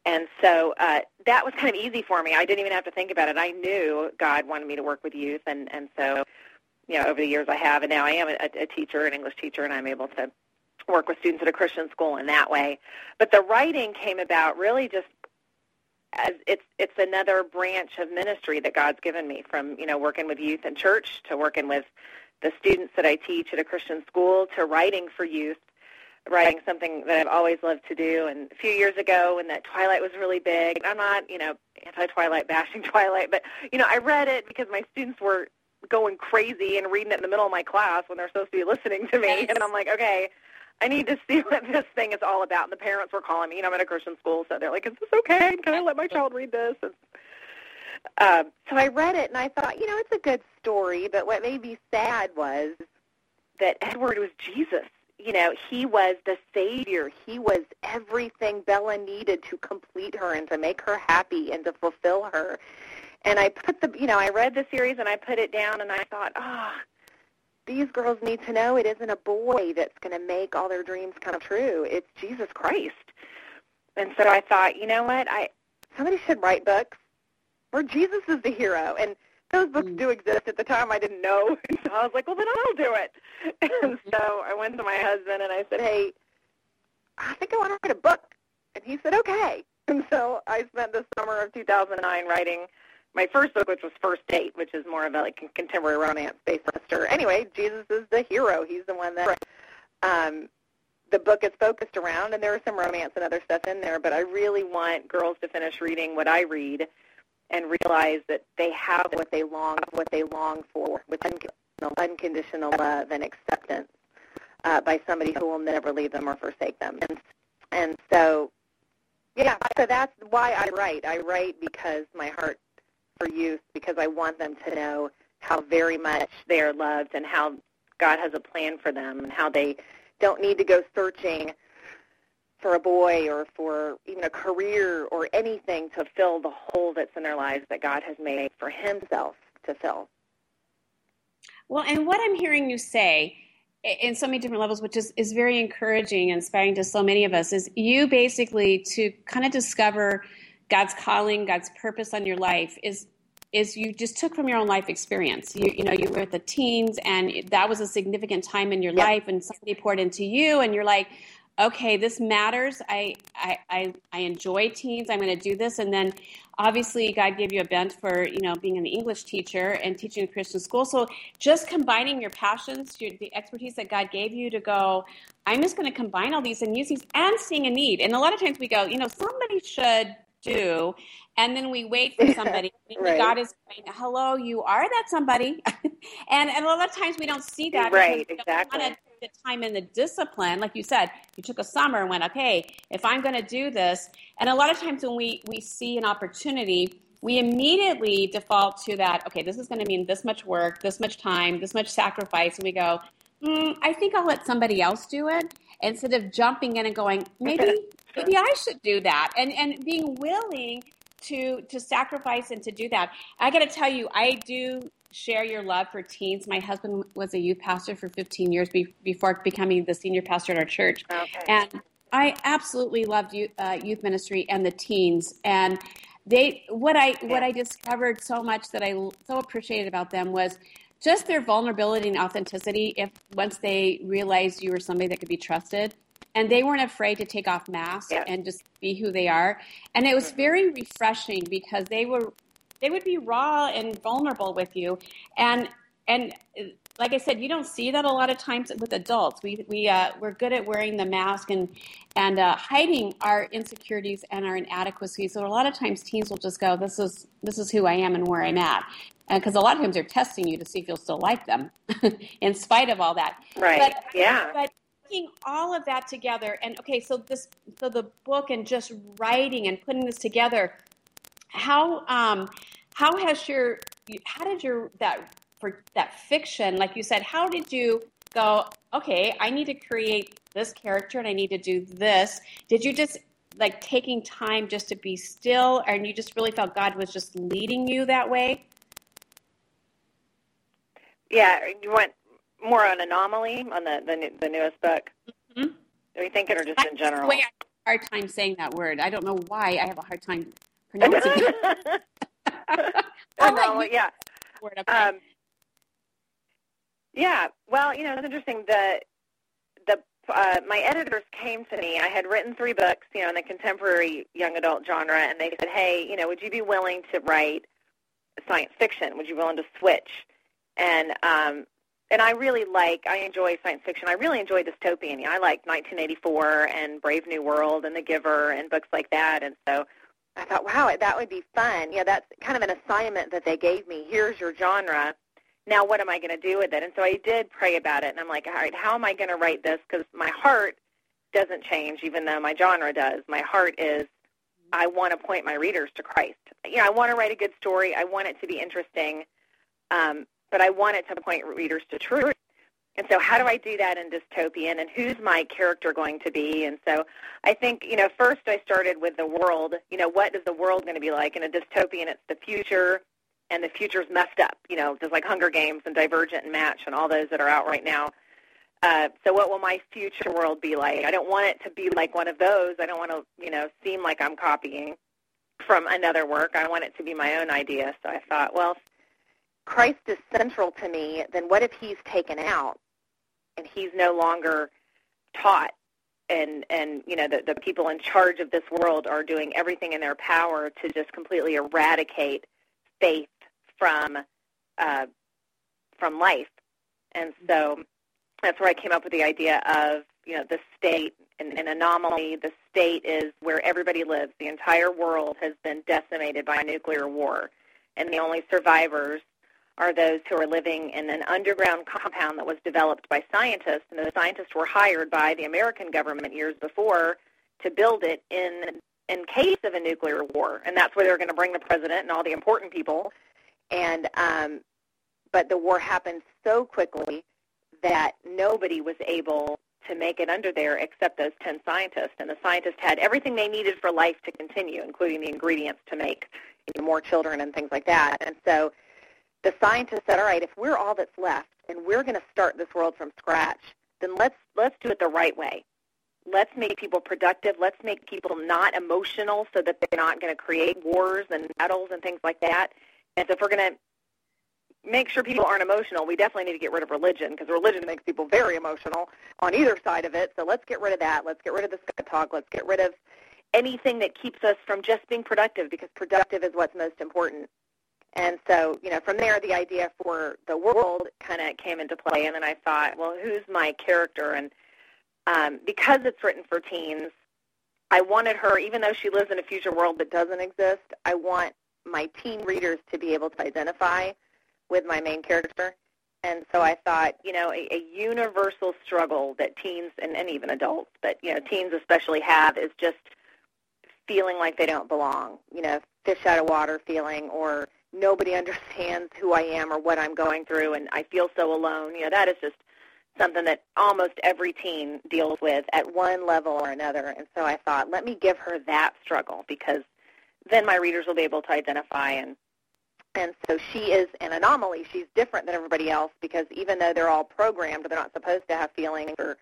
And so uh, that was kind of easy for me. I didn't even have to think about it. I knew God wanted me to work with youth, and and so you know over the years I have, and now I am a, a teacher, an English teacher, and I'm able to work with students at a Christian school in that way. But the writing came about really just as it's it's another branch of ministry that God's given me from, you know, working with youth in church to working with the students that I teach at a Christian school to writing for youth, writing something that I've always loved to do. And a few years ago when that Twilight was really big, I'm not, you know, anti-Twilight [LAUGHS] bashing Twilight, but, you know, I read it because my students were going crazy and reading it in the middle of my class when they're supposed to be listening to me. And I'm like, okay, I need to [LAUGHS] see what this thing is all about. And the parents were calling me. You know, I'm in a Christian school, so they're like, "Is this okay? Can I let my child read this?" And, um, so I read it, and I thought, you know, it's a good story. But what made me sad was that Edward was Jesus. You know, he was the savior. He was everything Bella needed to complete her and to make her happy and to fulfill her. And I put the, you know, I read the series and I put it down, and I thought, ah. Oh, these girls need to know it isn't a boy that's going to make all their dreams come true. It's Jesus Christ. And so I thought, you know what? I somebody should write books where Jesus is the hero. And those books mm. do exist. At the time, I didn't know. [LAUGHS] And so I was like, well, then I'll do it. [LAUGHS] And so I went to my husband and I said, hey, I think I want to write a book. And he said, okay. [LAUGHS] And so I spent the summer of 2009 writing my first book, which was First Date, which is more of a like contemporary romance based on a Anyway, Jesus is the hero. He's the one that um, the book is focused around, and there are some romance and other stuff in there. But I really want girls to finish reading what I read and realize that they have what they long what they long for, with unconditional, unconditional love and acceptance uh, by somebody who will never leave them or forsake them. And and so yeah, so that's why I write. I write because my heart for youth because I want them to know how very much they are loved and how God has a plan for them and how they don't need to go searching for a boy or for even a career or anything to fill the hole that's in their lives that God has made for himself to fill. Well, and what I'm hearing you say in so many different levels, which is, is very encouraging and inspiring to so many of us, is you basically to kind of discover God's calling, God's purpose on your life is is you just took from your own life experience. You you know you were at the teens and that was a significant time in your life and somebody poured into you and you're like okay, this matters. I, I, I, I enjoy teens. I'm going to do this. And then obviously God gave you a bent for, you know, being an English teacher and teaching in Christian school. So just combining your passions, your, the expertise that God gave you to go, I'm just going to combine all these and use these and seeing a need. And a lot of times we go, you know, somebody should do and then we wait for [LAUGHS] somebody right. god is saying hello you are that somebody [LAUGHS] and, and a lot of times we don't see that right exactly the time and the discipline like you said you took a summer and went okay if i'm going to do this and a lot of times when we we see an opportunity we immediately default to that okay this is going to mean this much work this much time this much sacrifice and we go mm, i think i'll let somebody else do it instead of jumping in and going [LAUGHS] maybe maybe i should do that and and being willing to to sacrifice and to do that. I got to tell you i do share your love for teens. My husband was a youth pastor for 15 years be- before becoming the senior pastor at our church. Okay. And I absolutely loved youth, uh, youth ministry and the teens. And they, what I, what I discovered so much that I so appreciated about them was just their vulnerability and authenticity. If once they realized you were somebody that could be trusted, and they weren't afraid to take off masks and just be who they are. And it was mm-hmm. very refreshing because they were they would be raw and vulnerable with you and and like I said, you don't see that a lot of times with adults. We we uh, we're good at wearing the mask and and uh, hiding our insecurities and our inadequacies. So a lot of times, teens will just go, "This is this is who I am and where I'm at," because a lot of times they're testing you to see if you'll still like them, [LAUGHS] in spite of all that. Right. But, yeah. But putting all of that together, and okay, so this so the book and just writing and putting this together how um, how has your how did your that for that fiction like you said how did you go okay i need to create this character and i need to do this. Did you just like taking time just to be still and you just really felt god was just leading you that way? Yeah you went more on anomaly on the the, the newest book? Mm-hmm. are you thinking or just I, in general. i have a hard time saying that word. I don't know why i have a hard time pronouncing it. [LAUGHS] well, yeah. Um, yeah. Well, you know, it's interesting. The the uh, my editors came to me. I had written three books, you know, in the contemporary young adult genre, and they said, "Hey, you know, would you be willing to write science fiction? Would you be willing to switch?" And um, and I really like, I enjoy science fiction. I really enjoy dystopian. I like 1984 and Brave New World and The Giver and books like that. And so I thought, wow, that would be fun. Yeah, that's kind of an assignment that they gave me. Here's your genre. Now, what am I going to do with it? And so I did pray about it, and I'm like, all right, how am I going to write this? Because my heart doesn't change, even though my genre does. My heart is, I want to point my readers to Christ. You know, I want to write a good story. I want it to be interesting, um, but I want it to point readers to truth. And so how do I do that in dystopian and who's my character going to be? And so I think, you know, first I started with the world. You know, what is the world going to be like? In a dystopian, it's the future, and the future's messed up, you know, just like Hunger Games and Divergent and Match and all those that are out right now. Uh, so what will my future world be like? I don't want it to be like one of those. I don't want to, you know, seem like I'm copying from another work. I want it to be my own idea. So I thought, well, Christ is central to me, then what if he's taken out and he's no longer taught and and you know the the people in charge of this world are doing everything in their power to just completely eradicate faith from uh, from life, and so that's where I came up with the idea of you know the state and an anomaly. The state is where everybody lives. The entire world has been decimated by a nuclear war, and the only survivors are those who are living in an underground compound that was developed by scientists, and the scientists were hired by the American government years before to build it in in case of a nuclear war, and that's where they're going to bring the president and all the important people. And um, but the war happened so quickly that nobody was able to make it under there except those 10 scientists. And the scientists had everything they needed for life to continue, including the ingredients to make you know, more children and things like that. And so the scientists said, all right, if we're all that's left and we're going to start this world from scratch, then let's let's do it the right way. Let's make people productive. Let's make people not emotional so that they're not going to create wars and battles and things like that. And so if we're going to make sure people aren't emotional, we definitely need to get rid of religion because religion makes people very emotional on either side of it. So let's get rid of that. Let's get rid of the sky talk. Let's get rid of anything that keeps us from just being productive because productive is what's most important. And so, you know, from there, the idea for the world kind of came into play. And then I thought, well, who's my character? And um, because it's written for teens, I wanted her, even though she lives in a future world that doesn't exist, I want my teen readers to be able to identify with my main character. And so I thought, you know, a, a universal struggle that teens and, and even adults, but you know, teens especially have is just feeling like they don't belong. You know, fish out of water feeling, or nobody understands who I am or what I'm going through, and I feel so alone. You know, that is just something that almost every teen deals with at one level or another. And so I thought, let me give her that struggle because then my readers will be able to identify and and so she is an anomaly. She's different than everybody else because even though they're all programmed, they're not supposed to have feelings or,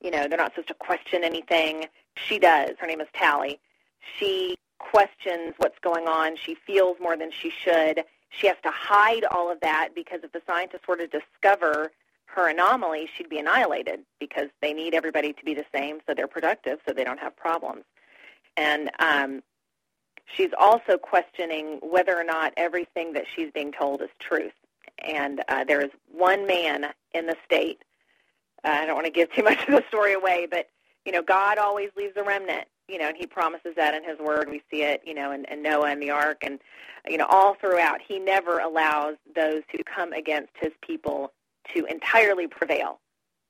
you know, they're not supposed to question anything. She does. Her name is Tally. She questions what's going on. She feels more than she should. She has to hide all of that because if the scientists were to discover her anomaly, she'd be annihilated because they need everybody to be the same so they're productive so they don't have problems. And um, she's also questioning whether or not everything that she's being told is truth. And uh, there is one man in the state. Uh, I don't want to give too much of the story away, but you know, God always leaves a remnant. You know, and He promises that in His Word. We see it, you know, in, in Noah and the Ark, and you know, all throughout. He never allows those who come against His people to entirely prevail.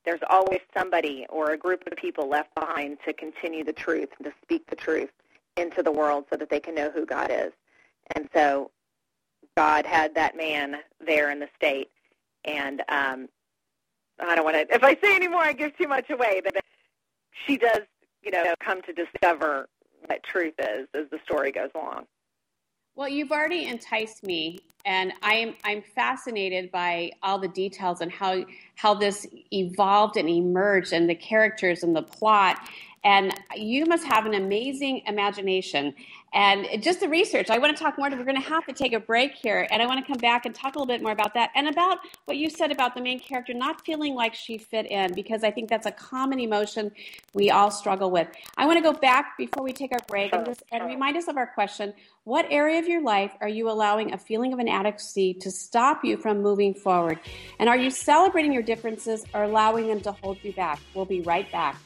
There's always somebody or a group of people left behind to continue the truth, to speak the truth into the world so that they can know who God is. And so God had that man there in the state. And um, I don't want to, if I say any more, I give too much away. But she does, you know, come to discover what truth is as the story goes along. Well, you've already enticed me, and I'm I'm fascinated by all the details and how how this evolved and emerged, and the characters and the plot. And you must have an amazing imagination. And just the research, I want to talk more. We're going to have to take a break here. And I want to come back and talk a little bit more about that and about what you said about the main character not feeling like she fit in, because I think that's a common emotion we all struggle with. I want to go back before we take our break and, just, and remind us of our question What area of your life are you allowing a feeling of inadequacy to stop you from moving forward? And are you celebrating your differences or allowing them to hold you back? We'll be right back.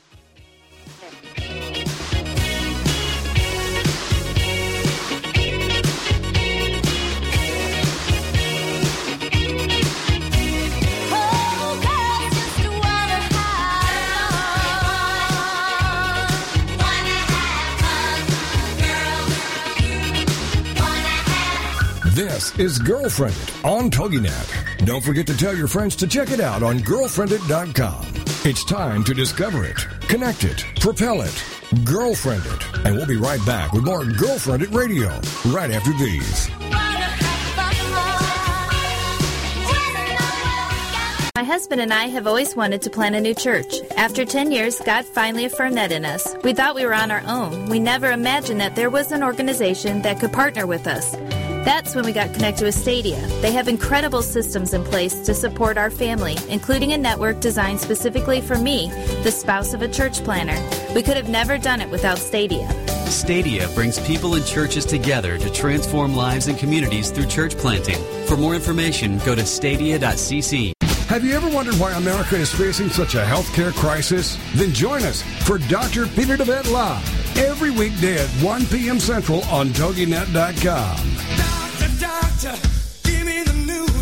This is Girlfriendit on TogiNet. Don't forget to tell your friends to check it out on girlfriendit.com. It's time to discover it, connect it, propel it, girlfriend it. And we'll be right back with more Girlfriend Girlfriendit Radio right after these. My husband and I have always wanted to plant a new church. After 10 years, God finally affirmed that in us. We thought we were on our own. We never imagined that there was an organization that could partner with us. That's when we got connected with Stadia. They have incredible systems in place to support our family, including a network designed specifically for me, the spouse of a church planter. We could have never done it without Stadia. Stadia brings people and churches together to transform lives and communities through church planting. For more information, go to stadia.cc. Have you ever wondered why America is facing such a healthcare crisis? Then join us for Dr. Peter DeVette Live every weekday at 1 p.m. Central on TogiNet.com.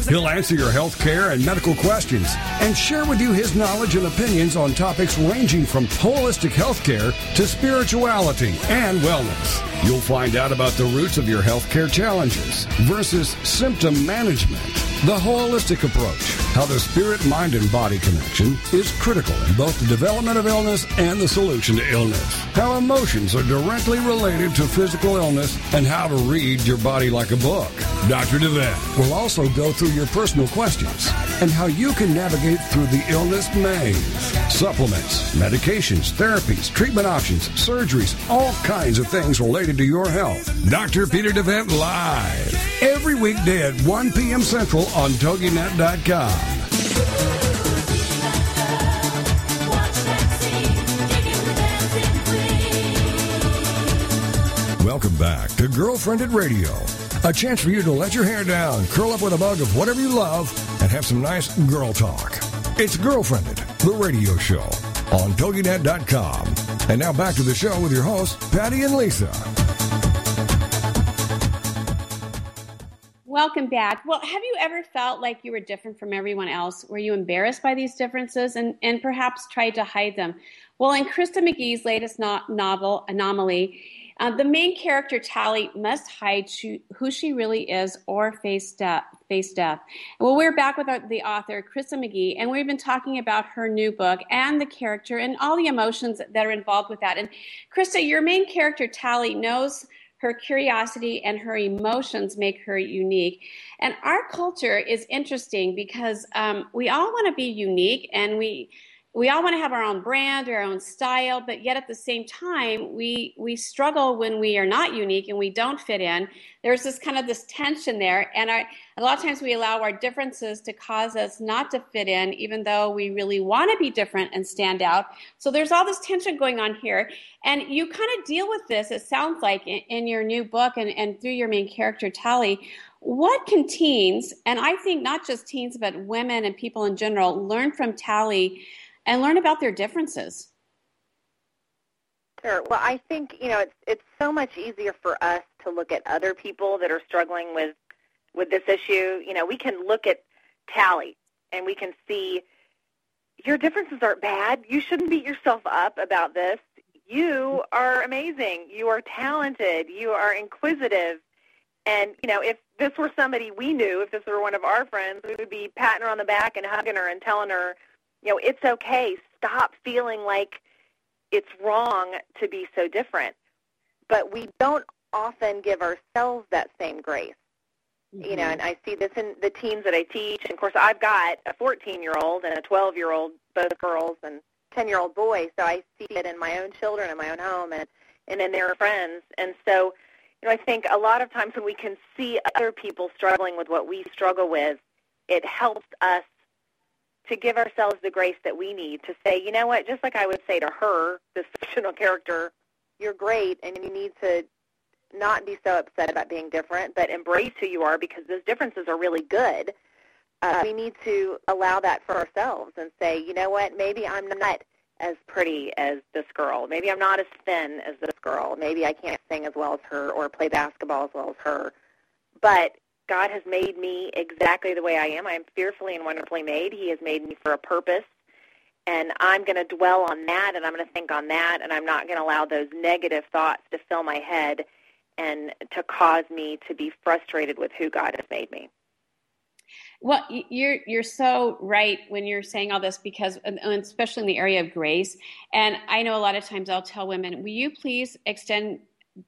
He'll answer your health care and medical questions and share with you his knowledge and opinions on topics ranging from holistic health care to spirituality and wellness. You'll find out about the roots of your health care challenges versus symptom management, the holistic approach, how the spirit, mind, and body connection is critical in both the development of illness and the solution to illness, how emotions are directly related to physical illness, and how to read your body like a book. Dr. DeVette will also go through your personal questions and how you can navigate through the illness maze. Supplements, medications, therapies, treatment options, surgeries, all kinds of things related to your health. Dr. Peter DeVette Live. Every weekday at 1 p.m. Central on TogiNet.com. Welcome back to Girlfriendit Radio, a chance for you to let your hair down, curl up with a mug of whatever you love, and have some nice girl talk. It's Girlfriendit, the radio show on TogiNet.com. And now back to the show with your hosts, Patty and Lisa. Welcome back. Well, have you ever felt like you were different from everyone else? Were you embarrassed by these differences and, and perhaps tried to hide them? Well, in Krista McGee's latest no- novel, Anomaly, uh, the main character, Tally, must hide who she really is or face death. Face death. Well, we're back with our, the author, Krista McGee, and we've been talking about her new book and the character and all the emotions that are involved with that. And Krista, your main character, Tally, knows her curiosity and her emotions make her unique. And our culture is interesting because um, we all want to be unique and we we all want to have our own brand our own style, but yet at the same time, we we struggle when we are not unique and we don't fit in. There's this kind of this tension there, and our, a lot of times we allow our differences to cause us not to fit in, even though we really want to be different and stand out. So there's all this tension going on here, and you kind of deal with this. It sounds like in, in your new book and, and through your main character Tally. What can teens, and I think not just teens, but women and people in general, learn from Tally? And learn about their differences. Sure. Well, I think you know it's it's so much easier for us to look at other people that are struggling with with this issue. You know, we can look at Tally and we can see your differences aren't bad. You shouldn't beat yourself up about this. You are amazing. You are talented. You are inquisitive. And, you know, if this were somebody we knew, if this were one of our friends, we would be patting her on the back and hugging her and telling her, you know, it's okay. Stop feeling like it's wrong to be so different. But we don't often give ourselves that same grace. Mm-hmm. You know, and I see this in the teens that I teach. And of course, I've got a 14-year-old and a 12-year-old, both girls, and 10-year-old boy. So I see it in my own children in my own home and and in their friends. And so, you know, I think a lot of times when we can see other people struggling with what we struggle with, it helps us to give ourselves the grace that we need to say, you know what, just like I would say to her, this [LAUGHS] fictional character, you're great and you need to not be so upset about being different, but embrace who you are because those differences are really good. Uh, we need to allow that for ourselves and say, you know what, maybe I'm not as pretty as this girl. Maybe I'm not as thin as this girl. Maybe I can't sing as well as her or play basketball as well as her. But God has made me exactly the way I am. I am fearfully and wonderfully made. He has made me for a purpose. And I'm going to dwell on that and I'm going to think on that and I'm not going to allow those negative thoughts to fill my head and to cause me to be frustrated with who God has made me. Well, you're you're so right when you're saying all this because, especially in the area of grace, and I know a lot of times I'll tell women, "Will you please extend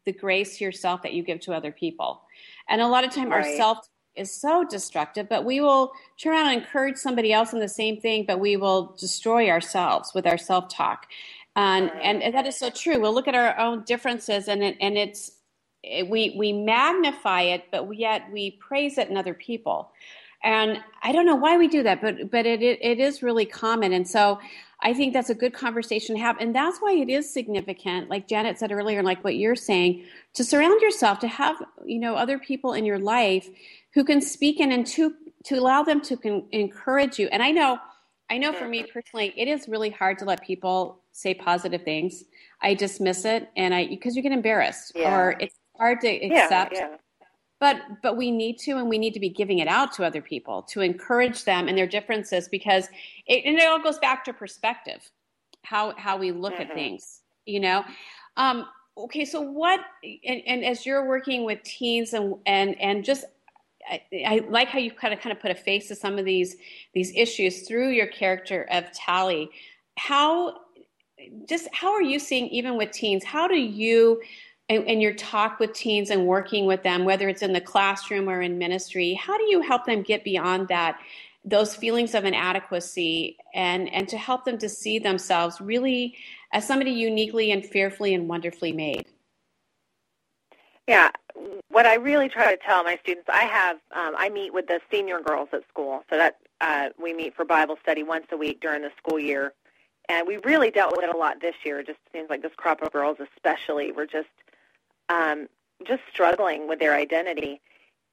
the grace yourself that you give to other people?" And a lot of time, right. our self is so destructive, but we will turn around and encourage somebody else in the same thing, but we will destroy ourselves with our self talk. And, and, and that is so true. We'll look at our own differences and it, and it's, it, we, we magnify it, but yet we praise it in other people. And I don't know why we do that, but, but it, it, it is really common. And so I think that's a good conversation to have. And that's why it is significant, like Janet said earlier, like what you're saying, to surround yourself, to have, you know, other people in your life who can speak in and to, to allow them to encourage you. And I know, I know for me personally, it is really hard to let people say positive things. I dismiss it and I, because you get embarrassed yeah. or it's hard to accept. Yeah, yeah but but we need to and we need to be giving it out to other people to encourage them and their differences because it, and it all goes back to perspective how how we look mm-hmm. at things you know um, okay so what and, and, as you're working with teens and and and just I, I, like how you kind of kind of put a face to some of these these issues through your character of Tally. How just how are you seeing even with teens? How do you and, your talk with teens and working with them, whether it's in the classroom or in ministry, how do you help them get beyond that, those feelings of inadequacy, and and to help them to see themselves really as somebody uniquely and fearfully and wonderfully made? Yeah, what I really try to tell my students, I have, um, I meet with the senior girls at school, so that uh, we meet for Bible study once a week during the school year, and we really dealt with it a lot this year. It just seems like this crop of girls, especially, were just, um, just struggling with their identity.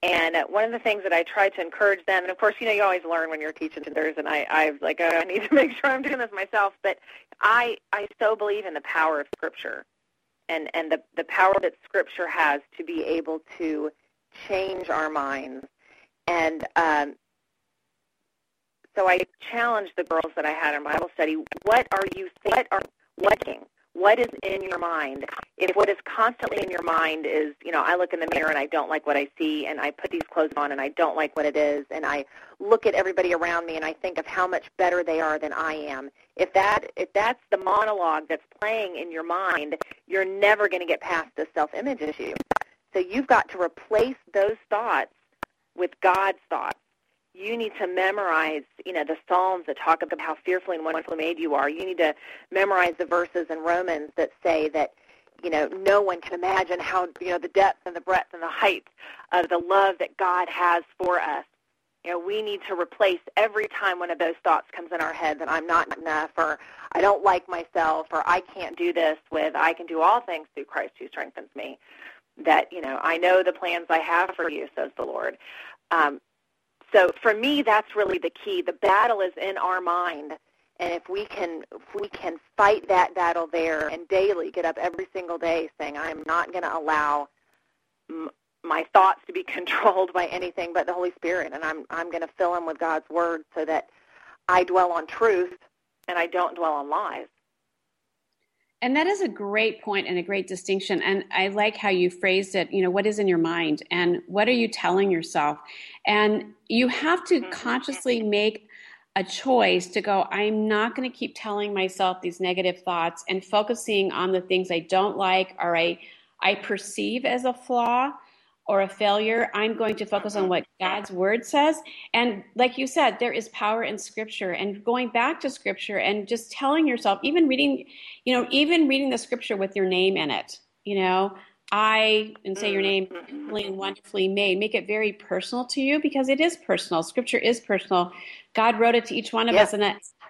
And uh, one of the things that I try to encourage them, and of course, you know, you always learn when you're teaching others, and I, I like, oh, I need to [LAUGHS] make sure I'm doing this myself. But I, I so believe in the power of Scripture and, and the, the power that Scripture has to be able to change our minds. And um, so I challenged the girls that I had in Bible study, what are you what are looking? What is in your mind? If what is constantly in your mind is, you know, I look in the mirror and I don't like what I see and I put these clothes on and I don't like what it is and I look at everybody around me and I think of how much better they are than I am. If that if that's the monologue that's playing in your mind, you're never going to get past the self-image issue. So you've got to replace those thoughts with God's thoughts you need to memorize, you know, the Psalms that talk about how fearfully and wonderfully made you are. You need to memorize the verses in Romans that say that, you know, no one can imagine how, you know, the depth and the breadth and the height of the love that God has for us. You know, we need to replace every time one of those thoughts comes in our head that I'm not enough or I don't like myself or I can't do this with I can do all things through Christ who strengthens me. That, you know, I know the plans I have for you, says the Lord. Um, so for me, that's really the key. The battle is in our mind. And if we can, if we can fight that battle there and daily get up every single day saying, I am not going to allow m- my thoughts to be [LAUGHS] controlled by anything but the Holy Spirit, and I'm I'm going to fill them with God's Word so that I dwell on truth and I don't dwell on lies. And that is a great point and a great distinction. And I like how you phrased it. You know, what is in your mind and what are you telling yourself? And you have to mm-hmm. consciously make a choice to go, I'm not going to keep telling myself these negative thoughts and focusing on the things I don't like or I, I perceive as a flaw or a failure, I'm going to focus on what God's word says. And like you said, there is power in scripture and going back to scripture and just telling yourself, even reading, you know, even reading the scripture with your name in it, you know, I and say your name mm-hmm. and wonderfully made. Make it very personal to you because it is personal. Scripture is personal. God wrote it to each one of us. And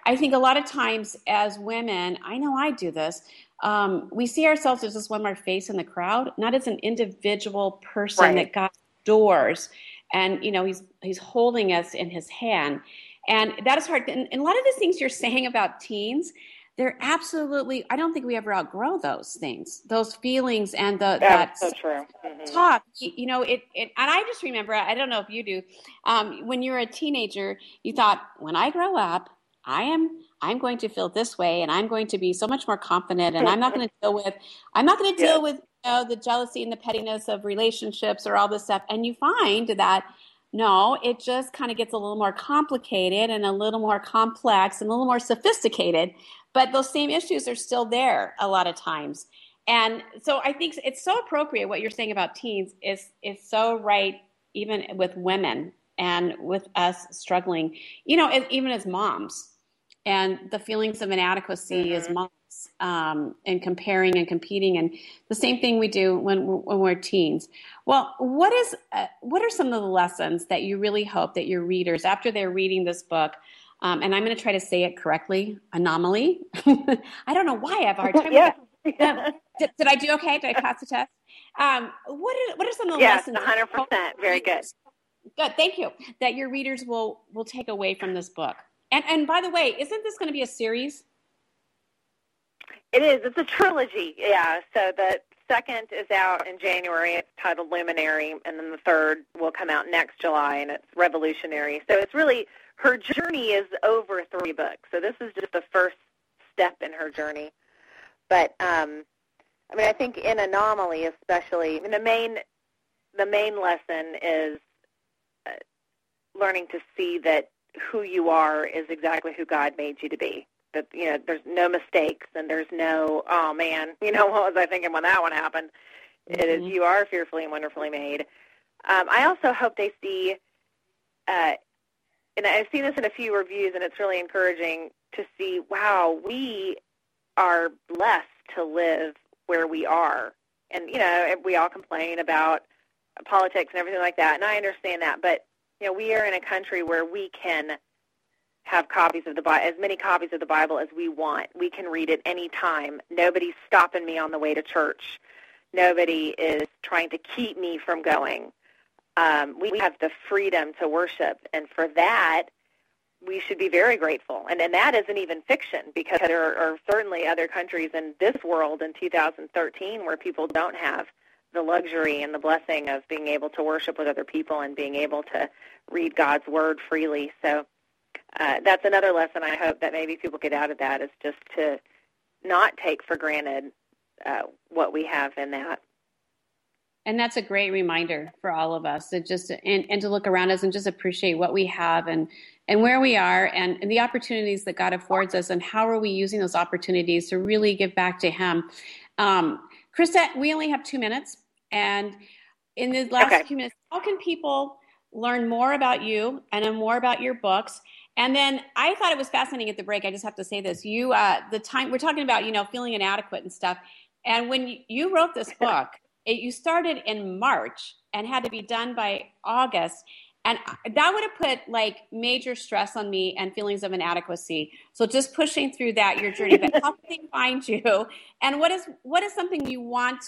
I think a lot of times as women, I know I do this, um, we see ourselves as just one more face in the crowd, not as an individual person right. that God doors, And, you know, he's, he's holding us in his hand. And that is hard. And, and a lot of the things you're saying about teens, they're absolutely, I don't think we ever outgrow those things, those feelings and the, That's that so true. Mm-hmm. talk, you know, it, it, and I just remember, I don't know if you do, um, when you were a teenager, you thought, when I grow up, I am I'm going to feel this way and I'm going to be so much more confident and I'm not going to deal with I'm not going to deal with you know, the jealousy and the pettiness of relationships or all this stuff. And you find that no, it just kind of gets a little more complicated and a little more complex and a little more sophisticated. But those same issues are still there a lot of times. And so I think it's so appropriate what you're saying about teens is is so right even with women and with us struggling, you know, even as moms and the feelings of inadequacy mm-hmm. as moms um, and comparing and competing. And the same thing we do when, when we're teens. Well what is uh, what are some of the lessons that you really hope that your readers after they're reading this book um, and i'm going to try to say it correctly anomaly? [LAUGHS] I don't know why i have a hard time [LAUGHS] yeah. Um, did, did, i do okay? Did i pass the test? Um, what, are, what are some of the lessons? yes, lessons 100% very good. good thank you that your readers will will take away from this book and and by the way, isn't this going to be a series? It is. It's a trilogy. Yeah. So the second is out in January. It's titled Luminary, and then the third will come out next July, and it's Revolutionary. So it's really her journey is over three books. So this is just the first step in her journey. But um, I mean, I think in Anomaly, especially, I mean, the main the main lesson is uh, learning to see that who you are is exactly who God made you to be. That you know, there's no mistakes and there's no oh man, [LAUGHS] you know what was I thinking when that one happened? Mm-hmm. It is mm-hmm. you are fearfully and wonderfully made. Um, I also hope they see, uh, and I've seen this in a few reviews, and it's really encouraging to see. Wow, we are blessed to live where we are and you know we all complain about politics and everything like that, and I understand that. But you know, we are in a country where we can have copies of the Bible, as many copies of the Bible as we want. We can read it any time. Nobody's stopping me on the way to church. Nobody is trying to keep me from going. Um, we have the freedom to worship, and for that, we should be very grateful. And, and that isn't even fiction, because there are, are certainly other countries in this world in 2013 where people don't have the luxury and the blessing of being able to worship with other people and being able to read God's Word freely. So uh, that's another lesson I hope that maybe people get out of that is just to not take for granted uh, what we have in that. And that's a great reminder for all of us to just and, and to look around us and just appreciate what we have and and where we are and, and the opportunities that God affords us and how are we using those opportunities to really give back to Him. Um, Krista, we only have two minutes, and in the last okay. few minutes, how can people learn more about you and more about your books? And then I thought it was fascinating at the break. I just have to say this: you, uh, the time we're talking about, you know, feeling inadequate and stuff. And when you, you wrote this [LAUGHS] book, it, you started in March and had to be done by August. And that would have put like major stress on me and feelings of inadequacy. So just pushing through that, your journey. But how can they find you? And what is what is something you want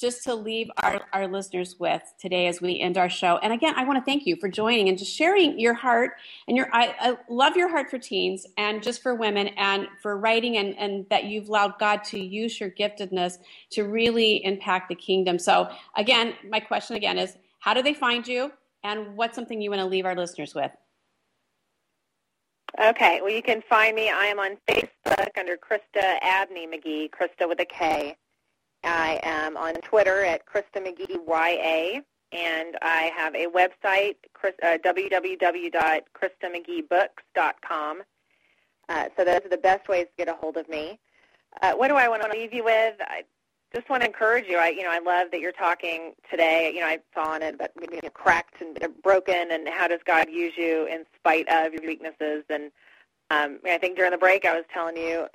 just to leave our, our listeners with today as we end our show. And again, I want to thank you for joining and just sharing your heart and your, I, I, love your heart for teens and just for women and for writing and, and that you've allowed God to use your giftedness to really impact the kingdom. So again, my question again is how do they find you and what's something you want to leave our listeners with? Okay, well, you can find me. I am on Facebook under Krista Abney McGee, Krista with a K. I am on Twitter at Krista McGee YA, and I have a website, uh, www.kristamcgeebooks.com. Uh, so those are the best ways to get a hold of me. Uh, what do I want to leave you with? I just want to encourage you. I, you know, I love that you're talking today. You know, I saw on it, but you know, cracked and broken, and how does God use you in spite of your weaknesses? And um, I think during the break, I was telling you,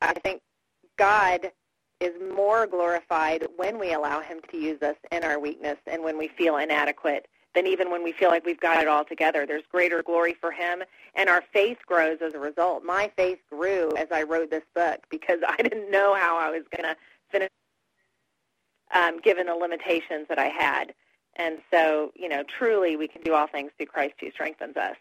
I think God is more glorified when we allow him to use us in our weakness and when we feel inadequate than even when we feel like we've got it all together. There's greater glory for him, and our faith grows as a result. My faith grew as I wrote this book because [LAUGHS] I didn't know how I was going to finish um, given the limitations that I had. And so, you know, truly we can do all things through Christ who strengthens us.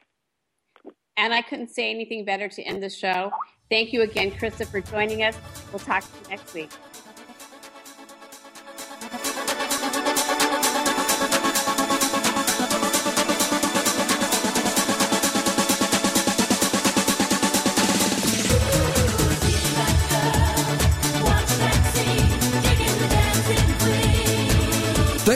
And I couldn't say anything better to end the show. Thank you again, Krista, for joining us. We'll talk to you next week.